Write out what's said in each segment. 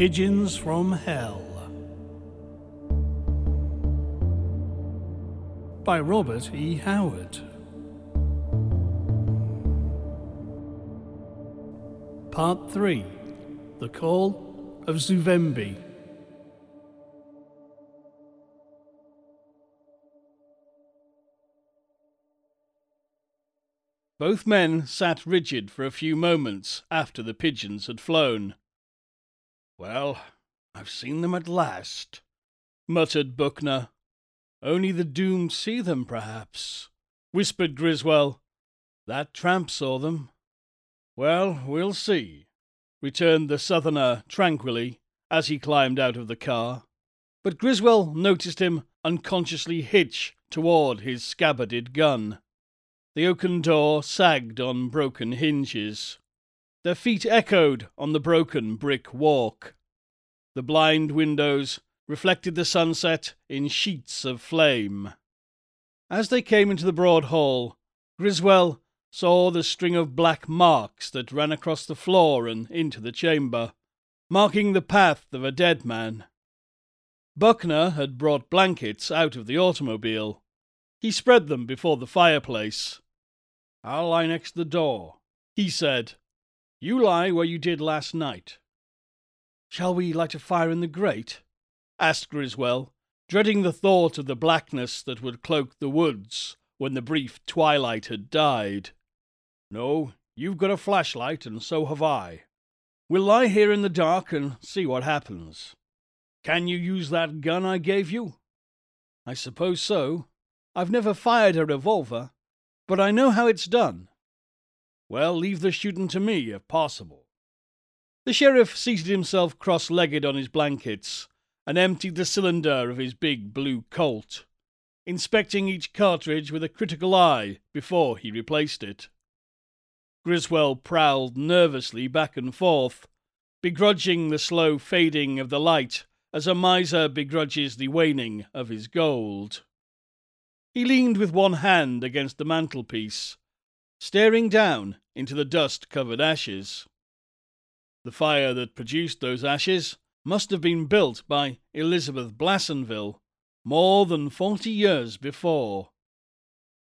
Pigeons from Hell by Robert E. Howard. Part 3 The Call of Zuvembi. Both men sat rigid for a few moments after the pigeons had flown. Well, I've seen them at last, muttered Buckner. Only the doomed see them, perhaps, whispered Griswell. That tramp saw them. Well, we'll see, returned the southerner tranquilly as he climbed out of the car. But Griswell noticed him unconsciously hitch toward his scabbarded gun. The oaken door sagged on broken hinges. Their feet echoed on the broken brick walk. The blind windows reflected the sunset in sheets of flame. As they came into the broad hall, Griswell saw the string of black marks that ran across the floor and into the chamber, marking the path of a dead man. Buckner had brought blankets out of the automobile. He spread them before the fireplace. I'll lie next the door, he said. You lie where you did last night. Shall we light a fire in the grate? asked Griswell, dreading the thought of the blackness that would cloak the woods when the brief twilight had died. No, you've got a flashlight, and so have I. We'll lie here in the dark and see what happens. Can you use that gun I gave you? I suppose so. I've never fired a revolver, but I know how it's done. Well, leave the shooting to me, if possible. The sheriff seated himself cross legged on his blankets and emptied the cylinder of his big blue Colt, inspecting each cartridge with a critical eye before he replaced it. Griswell prowled nervously back and forth, begrudging the slow fading of the light as a miser begrudges the waning of his gold. He leaned with one hand against the mantelpiece, staring down into the dust covered ashes. The fire that produced those ashes must have been built by Elizabeth Blassenville more than forty years before.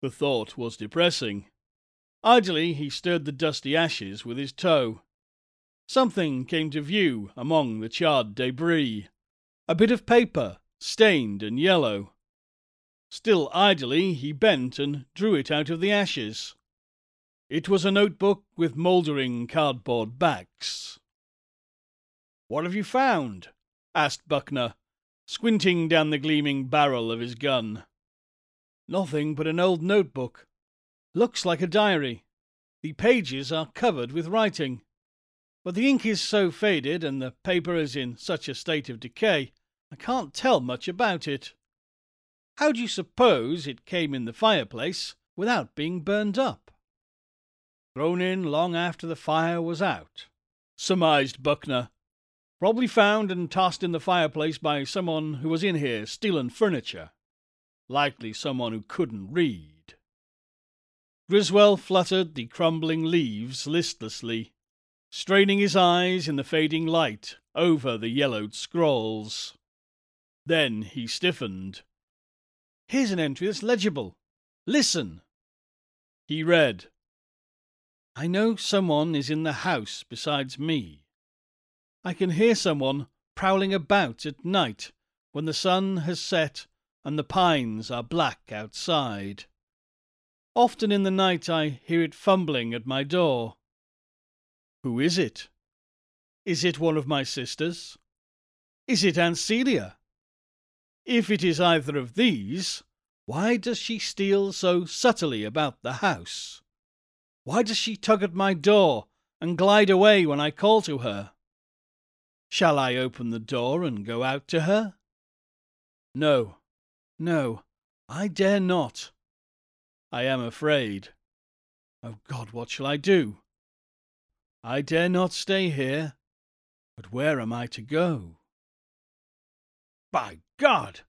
The thought was depressing. Idly he stirred the dusty ashes with his toe. Something came to view among the charred debris a bit of paper, stained and yellow. Still idly, he bent and drew it out of the ashes. It was a notebook with mouldering cardboard backs. What have you found? asked Buckner, squinting down the gleaming barrel of his gun. Nothing but an old notebook. Looks like a diary. The pages are covered with writing. But the ink is so faded and the paper is in such a state of decay, I can't tell much about it. How do you suppose it came in the fireplace without being burned up? Thrown in long after the fire was out, surmised Buckner. Probably found and tossed in the fireplace by someone who was in here stealing furniture. Likely someone who couldn't read. Griswell fluttered the crumbling leaves listlessly, straining his eyes in the fading light over the yellowed scrawls. Then he stiffened. Here's an entry that's legible. Listen. He read, I know someone is in the house besides me. I can hear someone prowling about at night when the sun has set and the pines are black outside. Often in the night I hear it fumbling at my door. Who is it? Is it one of my sisters? Is it Aunt Celia? If it is either of these, why does she steal so subtly about the house? Why does she tug at my door and glide away when I call to her? Shall I open the door and go out to her? No, no, I dare not. I am afraid. Oh God, what shall I do? I dare not stay here, but where am I to go? By God!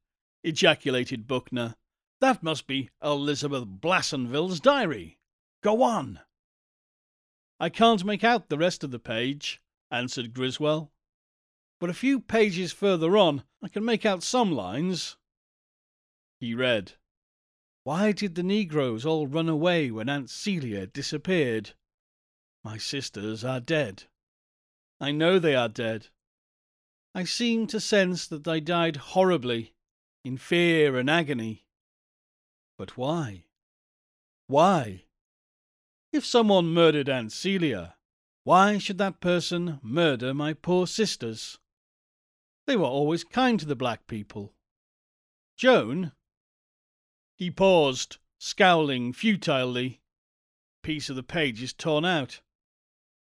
ejaculated Buckner. That must be Elizabeth Blassenville's diary. Go on. I can't make out the rest of the page, answered Griswell. but a few pages further on I can make out some lines. He read, Why did the Negroes all run away when Aunt Celia disappeared? My sisters are dead. I know they are dead. I seem to sense that they died horribly, in fear and agony. But why? Why? If someone murdered Aunt Celia, why should that person murder my poor sisters? They were always kind to the black people. Joan? He paused, scowling futilely. Piece of the page is torn out.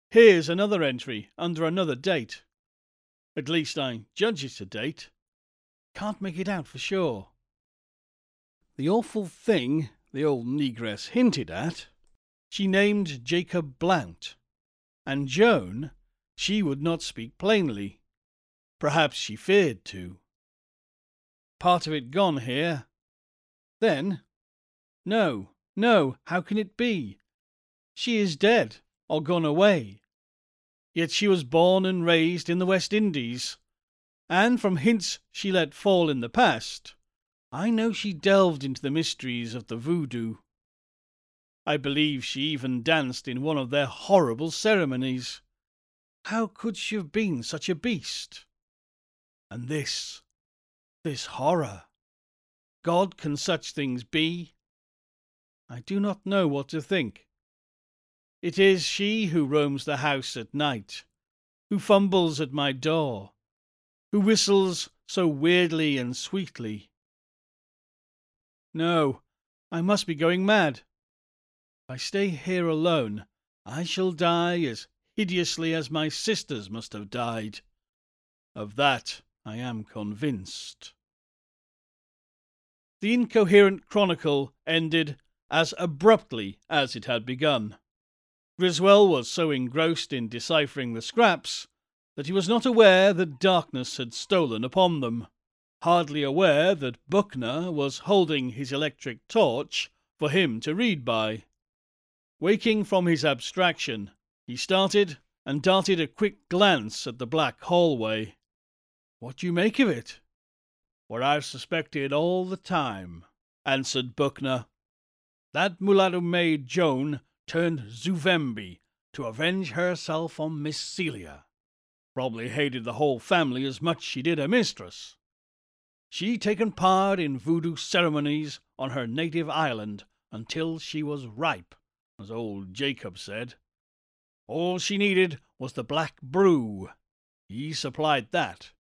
Here's another entry under another date. At least I judge it's a date. Can't make it out for sure. The awful thing the old negress hinted at, she named Jacob Blount, and Joan, she would not speak plainly. Perhaps she feared to. Part of it gone here. Then, no, no, how can it be? She is dead or gone away. Yet she was born and raised in the West Indies, and from hints she let fall in the past, I know she delved into the mysteries of the voodoo. I believe she even danced in one of their horrible ceremonies. How could she have been such a beast? And this, this horror. God, can such things be? I do not know what to think. It is she who roams the house at night, who fumbles at my door, who whistles so weirdly and sweetly. No, I must be going mad. If I stay here alone, I shall die as hideously as my sisters must have died. Of that I am convinced. The incoherent chronicle ended as abruptly as it had begun. Griswell was so engrossed in deciphering the scraps that he was not aware that darkness had stolen upon them, hardly aware that Buckner was holding his electric torch for him to read by. Waking from his abstraction, he started and darted a quick glance at the black hallway. What do you make of it? What I've suspected all the time, answered Buckner. That mulatto maid Joan turned Zuvembi to avenge herself on Miss Celia. Probably hated the whole family as much she did her mistress. She taken part in voodoo ceremonies on her native island until she was ripe, as old Jacob said. All she needed was the black brew. He supplied that.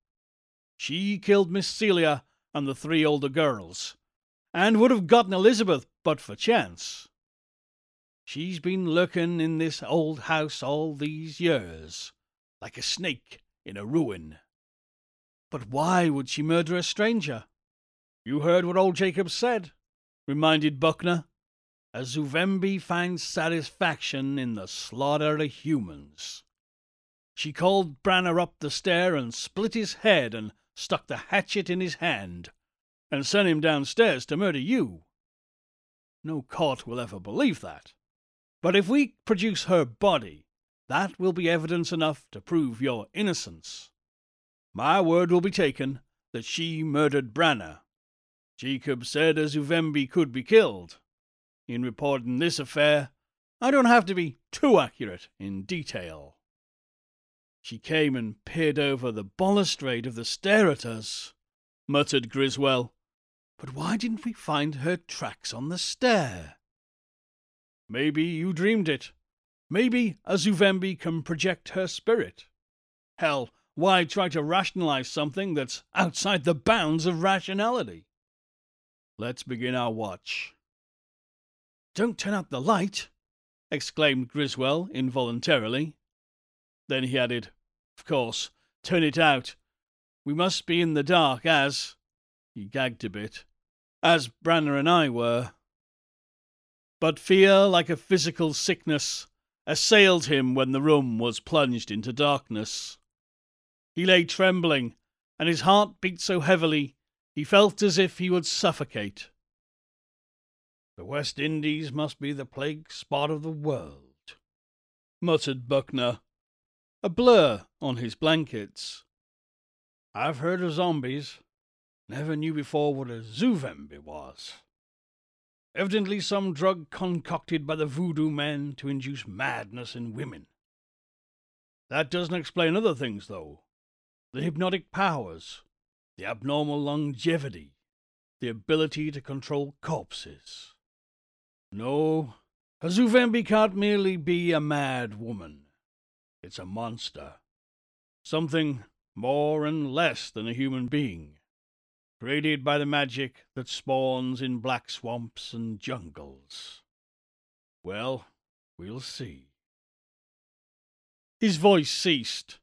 She killed Miss Celia and the three older girls, and would have gotten Elizabeth but for chance. She's been lurking in this old house all these years, like a snake in a ruin. But why would she murder a stranger? You heard what old Jacob said, reminded Buckner. A Zuvembi finds satisfaction in the slaughter of humans. She called Branner up the stair and split his head and stuck the hatchet in his hand, and sent him downstairs to murder you. No court will ever believe that. But if we produce her body, that will be evidence enough to prove your innocence. My word will be taken that she murdered Branner. Jacob said as Zuvembi could be killed. In reporting this affair, I don't have to be too accurate in detail. She came and peered over the balustrade of the stair at us, muttered Griswell. But why didn't we find her tracks on the stair? Maybe you dreamed it. Maybe a can project her spirit. Hell, why try to rationalize something that's outside the bounds of rationality? Let's begin our watch. Don't turn out the light! exclaimed Griswell involuntarily. Then he added, Of course, turn it out. We must be in the dark as. He gagged a bit. As Branner and I were. But fear, like a physical sickness, assailed him when the room was plunged into darkness. He lay trembling, and his heart beat so heavily he felt as if he would suffocate. The West Indies must be the plague spot of the world, muttered Buckner, a blur on his blankets. I've heard of zombies. Never knew before what a zuvembi was. Evidently some drug concocted by the voodoo men to induce madness in women. That doesn't explain other things, though. The hypnotic powers, the abnormal longevity, the ability to control corpses. No, a zuvembi can't merely be a mad woman. It's a monster. Something more and less than a human being, created by the magic that spawns in black swamps and jungles. Well, we'll see. His voice ceased,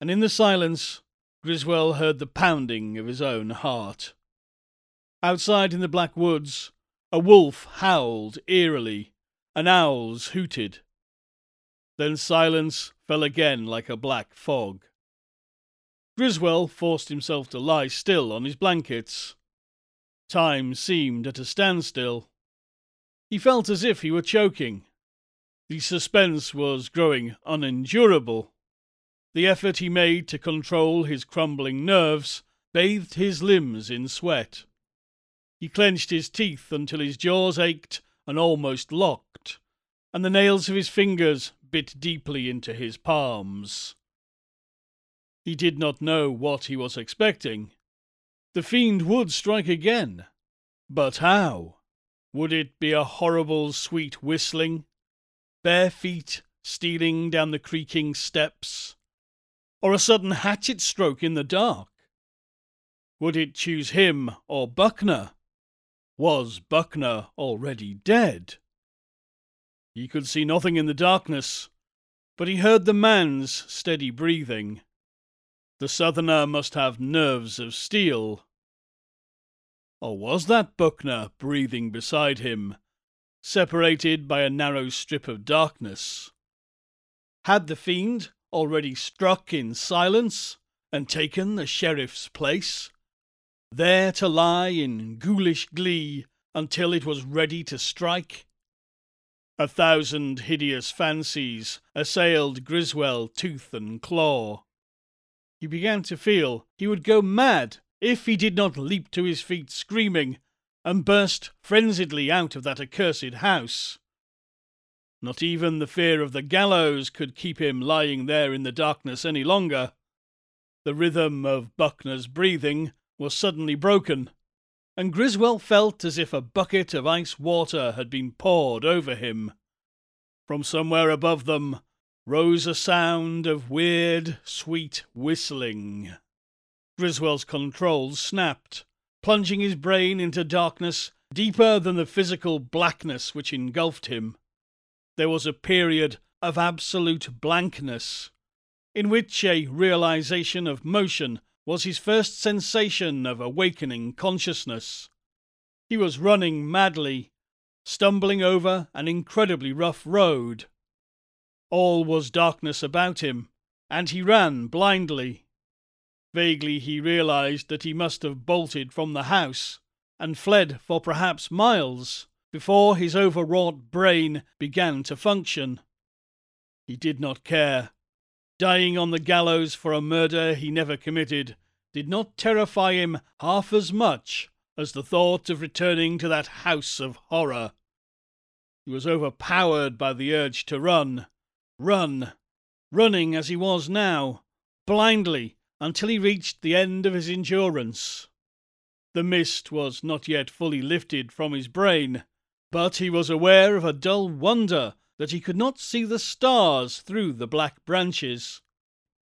and in the silence, Griswell heard the pounding of his own heart. Outside in the black woods, a wolf howled eerily, and owls hooted. Then silence fell again like a black fog. Griswell forced himself to lie still on his blankets. Time seemed at a standstill. He felt as if he were choking. The suspense was growing unendurable. The effort he made to control his crumbling nerves bathed his limbs in sweat. He clenched his teeth until his jaws ached and almost locked, and the nails of his fingers bit deeply into his palms. He did not know what he was expecting. The fiend would strike again. But how? Would it be a horrible sweet whistling? Bare feet stealing down the creaking steps? Or a sudden hatchet stroke in the dark? Would it choose him or Buckner? Was Buckner already dead? He could see nothing in the darkness, but he heard the man's steady breathing. The Southerner must have nerves of steel. Or was that Buckner breathing beside him, separated by a narrow strip of darkness? Had the fiend already struck in silence and taken the sheriff's place, there to lie in ghoulish glee until it was ready to strike? A thousand hideous fancies assailed Griswell tooth and claw. He began to feel he would go mad if he did not leap to his feet screaming and burst frenziedly out of that accursed house. Not even the fear of the gallows could keep him lying there in the darkness any longer. The rhythm of Buckner's breathing was suddenly broken, and Griswell felt as if a bucket of ice water had been poured over him. From somewhere above them, rose a sound of weird, sweet whistling. Griswell's controls snapped, plunging his brain into darkness deeper than the physical blackness which engulfed him. There was a period of absolute blankness, in which a realization of motion was his first sensation of awakening consciousness. He was running madly, stumbling over an incredibly rough road. All was darkness about him, and he ran blindly. Vaguely he realized that he must have bolted from the house and fled for perhaps miles before his overwrought brain began to function. He did not care. Dying on the gallows for a murder he never committed did not terrify him half as much as the thought of returning to that house of horror. He was overpowered by the urge to run, Run, running as he was now, blindly, until he reached the end of his endurance. The mist was not yet fully lifted from his brain, but he was aware of a dull wonder that he could not see the stars through the black branches.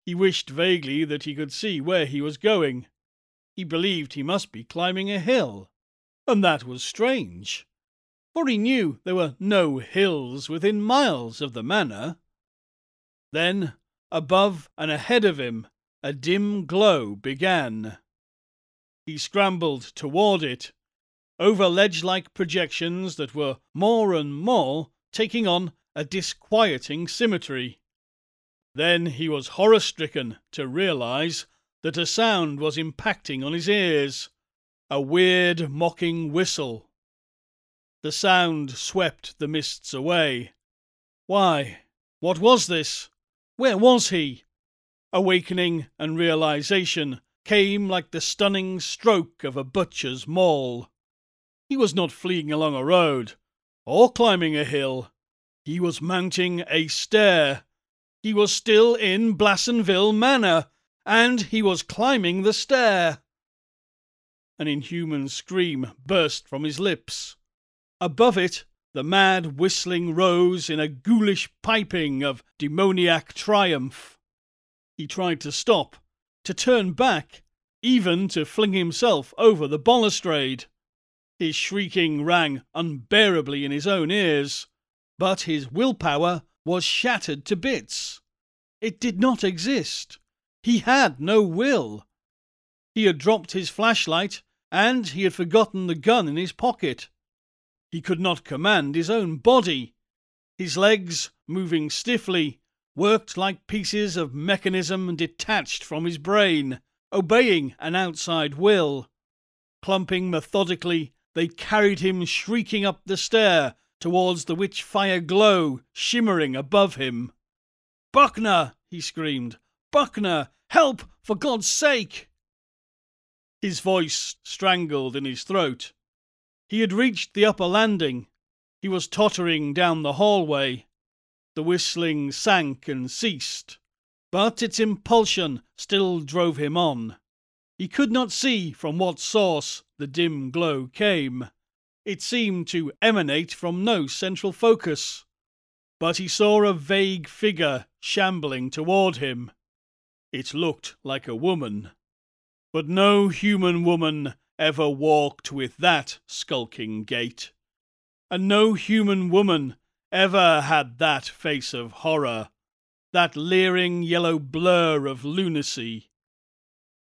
He wished vaguely that he could see where he was going. He believed he must be climbing a hill, and that was strange, for he knew there were no hills within miles of the manor. Then, above and ahead of him, a dim glow began. He scrambled toward it, over ledge like projections that were more and more taking on a disquieting symmetry. Then he was horror stricken to realize that a sound was impacting on his ears a weird, mocking whistle. The sound swept the mists away. Why, what was this? Where was he? Awakening and realization came like the stunning stroke of a butcher's maul. He was not fleeing along a road or climbing a hill. He was mounting a stair. He was still in Blassenville Manor, and he was climbing the stair. An inhuman scream burst from his lips. Above it, the mad whistling rose in a ghoulish piping of demoniac triumph. He tried to stop, to turn back, even to fling himself over the balustrade. His shrieking rang unbearably in his own ears, but his willpower was shattered to bits. It did not exist. He had no will. He had dropped his flashlight, and he had forgotten the gun in his pocket. He could not command his own body. His legs, moving stiffly, worked like pieces of mechanism detached from his brain, obeying an outside will. Clumping methodically, they carried him shrieking up the stair towards the witch fire glow shimmering above him. Buckner! he screamed. Buckner! Help, for God's sake! His voice strangled in his throat. He had reached the upper landing. He was tottering down the hallway. The whistling sank and ceased, but its impulsion still drove him on. He could not see from what source the dim glow came. It seemed to emanate from no central focus. But he saw a vague figure shambling toward him. It looked like a woman. But no human woman ever walked with that skulking gait. And no human woman ever had that face of horror, that leering yellow blur of lunacy.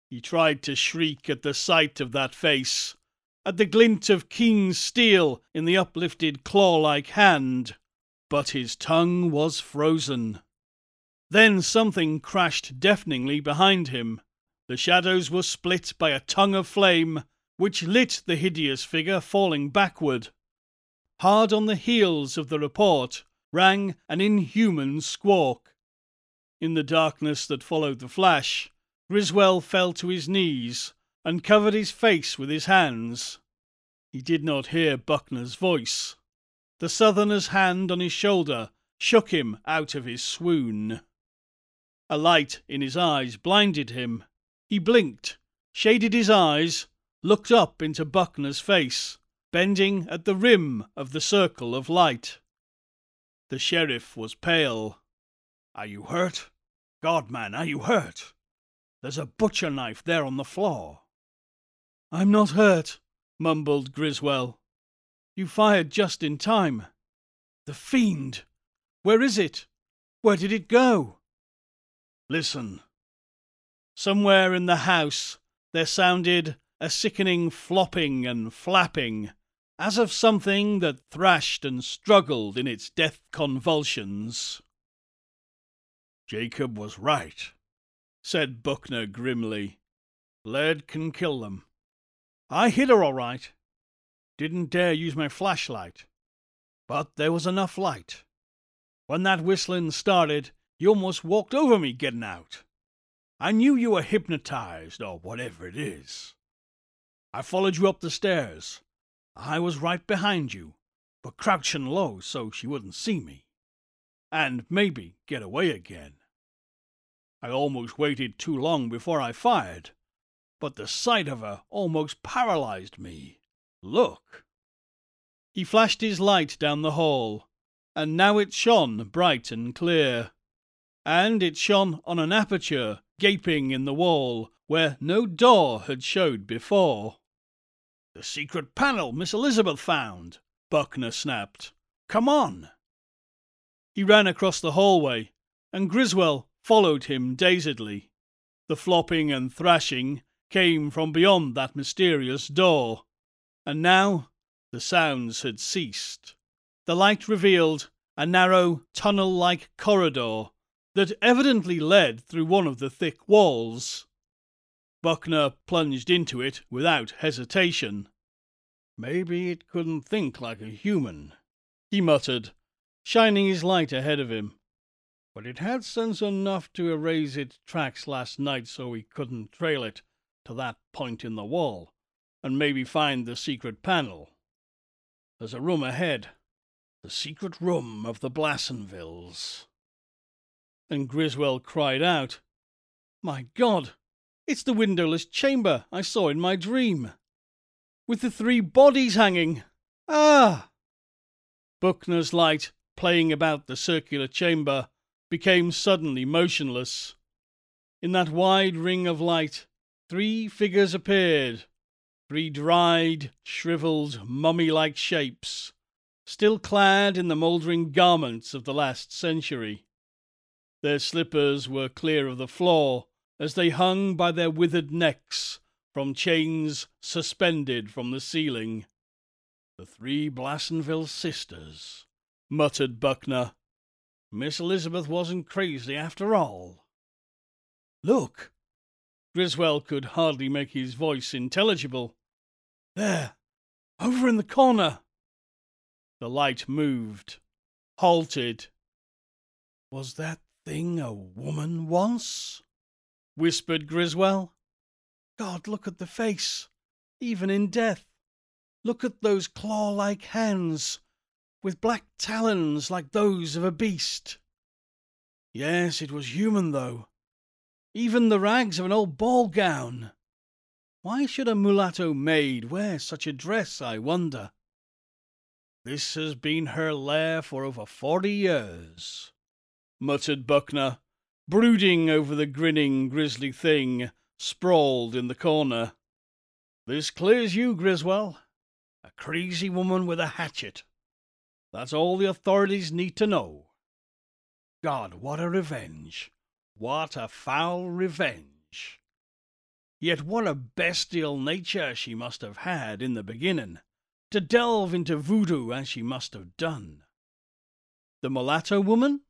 He tried to shriek at the sight of that face, at the glint of keen steel in the uplifted claw like hand, but his tongue was frozen. Then something crashed deafeningly behind him. The shadows were split by a tongue of flame which lit the hideous figure falling backward. Hard on the heels of the report rang an inhuman squawk. In the darkness that followed the flash, Griswell fell to his knees and covered his face with his hands. He did not hear Buckner's voice. The Southerner's hand on his shoulder shook him out of his swoon. A light in his eyes blinded him. He blinked, shaded his eyes, looked up into Buckner's face bending at the rim of the circle of light. The sheriff was pale. Are you hurt? God, man, are you hurt? There's a butcher knife there on the floor. I'm not hurt, mumbled Griswell. You fired just in time. The fiend! Where is it? Where did it go? Listen. Somewhere in the house there sounded a sickening flopping and flapping as of something that thrashed and struggled in its death convulsions. Jacob was right, said Buckner grimly. Lead can kill them. I hit her all right. Didn't dare use my flashlight. But there was enough light. When that whistling started, you almost walked over me getting out. I knew you were hypnotized, or whatever it is. I followed you up the stairs, I was right behind you, but crouching low so she wouldn't see me. And maybe get away again. I almost waited too long before I fired, but the sight of her almost paralyzed me. Look! He flashed his light down the hall, and now it shone bright and clear. And it shone on an aperture gaping in the wall where no door had showed before. The secret panel Miss Elizabeth found, Buckner snapped. Come on. He ran across the hallway, and Griswell followed him dazedly. The flopping and thrashing came from beyond that mysterious door, and now the sounds had ceased. The light revealed a narrow, tunnel like corridor that evidently led through one of the thick walls. Buckner plunged into it without hesitation. Maybe it couldn't think like a human, he muttered, shining his light ahead of him. But it had sense enough to erase its tracks last night so we couldn't trail it to that point in the wall and maybe find the secret panel. There's a room ahead, the secret room of the Blassenvilles. And Griswell cried out, My God, it's the windowless chamber I saw in my dream, with the three bodies hanging. Ah! Buckner's light, playing about the circular chamber, became suddenly motionless. In that wide ring of light, three figures appeared, three dried, shriveled, mummy like shapes, still clad in the mouldering garments of the last century. Their slippers were clear of the floor as they hung by their withered necks from chains suspended from the ceiling. The three Blassenville sisters, muttered Buckner. Miss Elizabeth wasn't crazy after all. Look! Griswell could hardly make his voice intelligible. There, over in the corner. The light moved, halted. Was that thing a woman once? whispered Griswell. God, look at the face, even in death. Look at those claw like hands, with black talons like those of a beast. Yes, it was human, though. Even the rags of an old ball gown. Why should a mulatto maid wear such a dress, I wonder? This has been her lair for over forty years muttered Buckner, brooding over the grinning, grisly thing sprawled in the corner. This clears you, Griswell. A crazy woman with a hatchet. That's all the authorities need to know. God, what a revenge! What a foul revenge! Yet what a bestial nature she must have had in the beginning, to delve into voodoo as she must have done. The mulatto woman?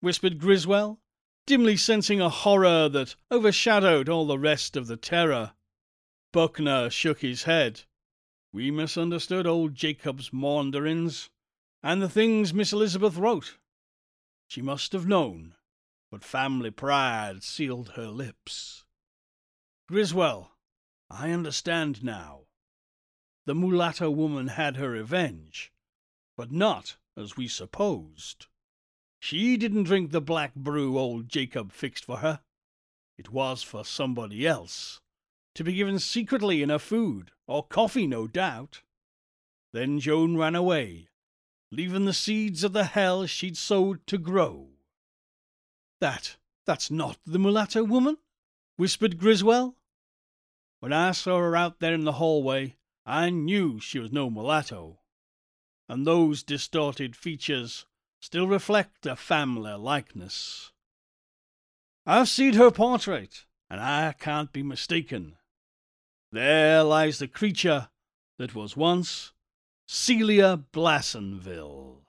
whispered Griswell, dimly sensing a horror that overshadowed all the rest of the terror. Buckner shook his head. We misunderstood old Jacob's maunderings, and the things Miss Elizabeth wrote. She must have known, but family pride sealed her lips. Griswell, I understand now. The mulatto woman had her revenge, but not as we supposed. She didn't drink the black brew old Jacob fixed for her. It was for somebody else, to be given secretly in her food, or coffee, no doubt. Then Joan ran away, leaving the seeds of the hell she'd sowed to grow. That, that's not the mulatto woman? whispered Griswell. When I saw her out there in the hallway, I knew she was no mulatto. And those distorted features still reflect a family likeness. I've seen her portrait, and I can't be mistaken. There lies the creature that was once Celia Blassenville.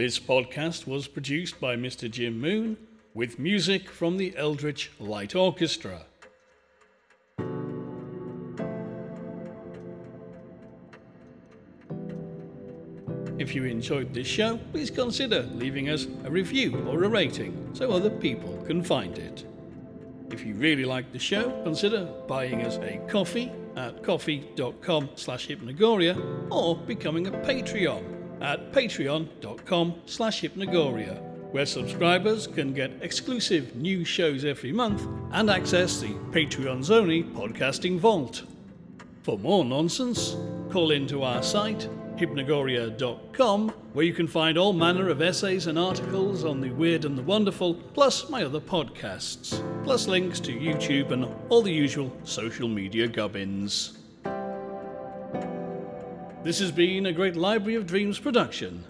This podcast was produced by Mr. Jim Moon with music from the Eldritch Light Orchestra. If you enjoyed this show, please consider leaving us a review or a rating so other people can find it. If you really like the show, consider buying us a coffee at ko-fi.com slash hypnagoria or becoming a Patreon at patreon.com slash hypnagoria, where subscribers can get exclusive new shows every month and access the Patreon's only podcasting vault. For more nonsense, call into our site hypnagoria.com, where you can find all manner of essays and articles on the weird and the wonderful, plus my other podcasts, plus links to YouTube and all the usual social media gubbins. This has been a Great Library of Dreams production.